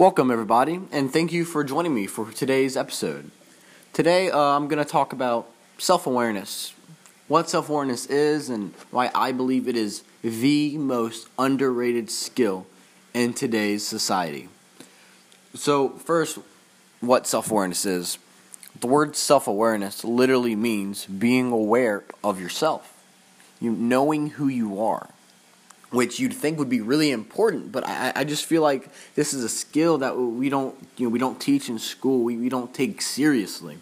Welcome, everybody, and thank you for joining me for today's episode. Today, uh, I'm going to talk about self awareness, what self awareness is, and why I believe it is the most underrated skill in today's society. So, first, what self awareness is. The word self awareness literally means being aware of yourself, you knowing who you are which you'd think would be really important, but I, I just feel like this is a skill that we don't you know we don't teach in school. We, we don't take seriously.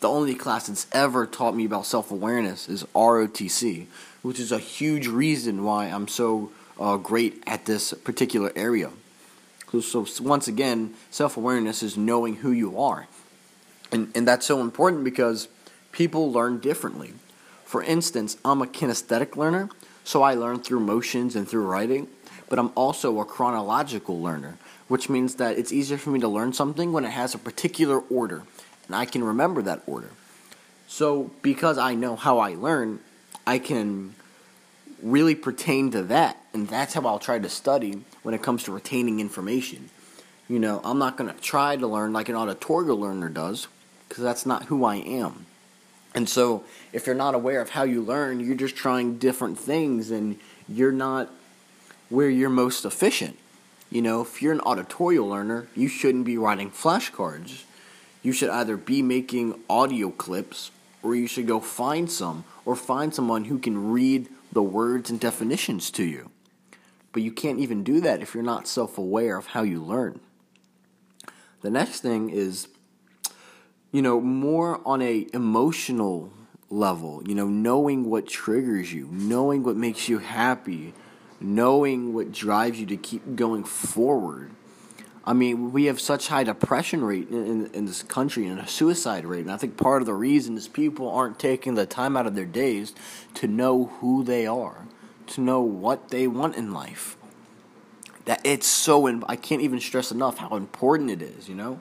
The only class that's ever taught me about self awareness is ROTC, which is a huge reason why I'm so uh, great at this particular area. So, so once again, self awareness is knowing who you are, and and that's so important because people learn differently. For instance, I'm a kinesthetic learner so I learn through motions and through writing, but I'm also a chronological learner, which means that it's easier for me to learn something when it has a particular order, and I can remember that order. So because I know how I learn, I can really pertain to that, and that's how I'll try to study when it comes to retaining information. You know, I'm not going to try to learn like an auditorial learner does, because that's not who I am. And so, if you're not aware of how you learn, you're just trying different things and you're not where you're most efficient. You know, if you're an auditorial learner, you shouldn't be writing flashcards. You should either be making audio clips or you should go find some or find someone who can read the words and definitions to you. But you can't even do that if you're not self aware of how you learn. The next thing is you know, more on a emotional level, you know, knowing what triggers you, knowing what makes you happy, knowing what drives you to keep going forward. I mean, we have such high depression rate in, in, in, this country and a suicide rate, and I think part of the reason is people aren't taking the time out of their days to know who they are, to know what they want in life. That it's so, I can't even stress enough how important it is, you know?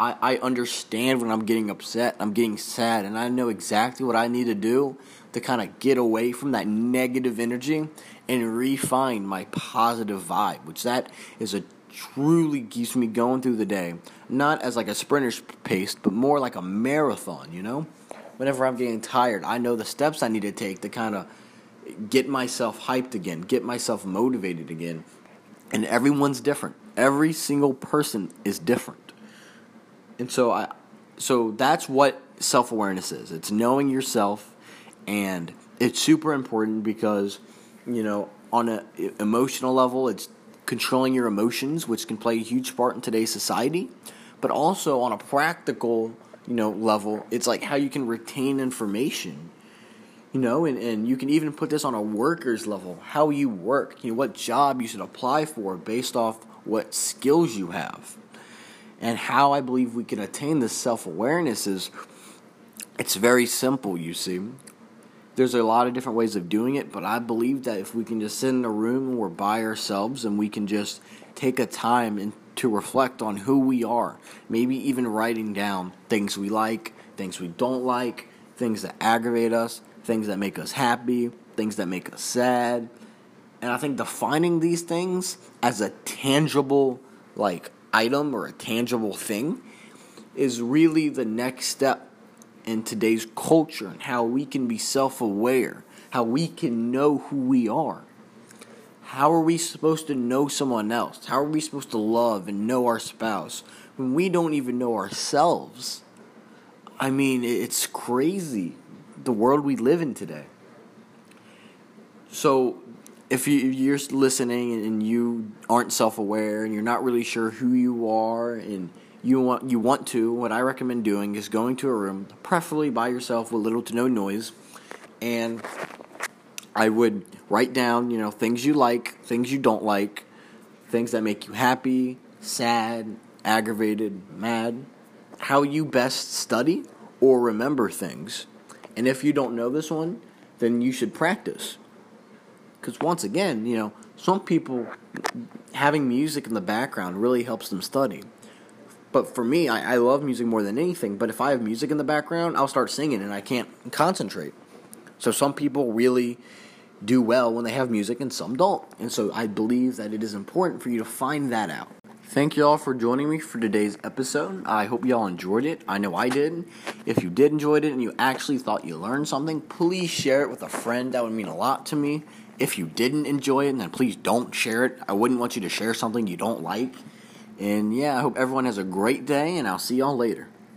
I, I understand when I'm getting upset, I'm getting sad, and I know exactly what I need to do to kind of get away from that negative energy and refine my positive vibe, which that is a truly keeps me going through the day. Not as like a sprinter's pace, but more like a marathon, you know? Whenever I'm getting tired, I know the steps I need to take to kind of get myself hyped again, get myself motivated again. And everyone's different. Every single person is different. And so I so that's what self-awareness is. It's knowing yourself and it's super important because you know on an emotional level it's controlling your emotions which can play a huge part in today's society but also on a practical you know level it's like how you can retain information you know and, and you can even put this on a worker's level how you work you know what job you should apply for based off what skills you have and how I believe we can attain this self awareness is it's very simple, you see. There's a lot of different ways of doing it, but I believe that if we can just sit in a room and we're by ourselves and we can just take a time and to reflect on who we are, maybe even writing down things we like, things we don't like, things that aggravate us, things that make us happy, things that make us sad. And I think defining these things as a tangible like item or a tangible thing is really the next step in today's culture and how we can be self aware, how we can know who we are. How are we supposed to know someone else? How are we supposed to love and know our spouse when we don't even know ourselves? I mean, it's crazy the world we live in today. So, if you, are listening and you aren't self-aware and you're not really sure who you are and you want you want to, what I recommend doing is going to a room, preferably by yourself with little to no noise, and I would write down, you know, things you like, things you don't like, things that make you happy, sad, aggravated, mad, how you best study or remember things. And if you don't know this one, then you should practice because once again, you know, some people having music in the background really helps them study. But for me, I, I love music more than anything. But if I have music in the background, I'll start singing and I can't concentrate. So some people really do well when they have music and some don't. And so I believe that it is important for you to find that out. Thank y'all for joining me for today's episode. I hope y'all enjoyed it. I know I did. If you did enjoy it and you actually thought you learned something, please share it with a friend. That would mean a lot to me. If you didn't enjoy it, then please don't share it. I wouldn't want you to share something you don't like. And yeah, I hope everyone has a great day, and I'll see y'all later.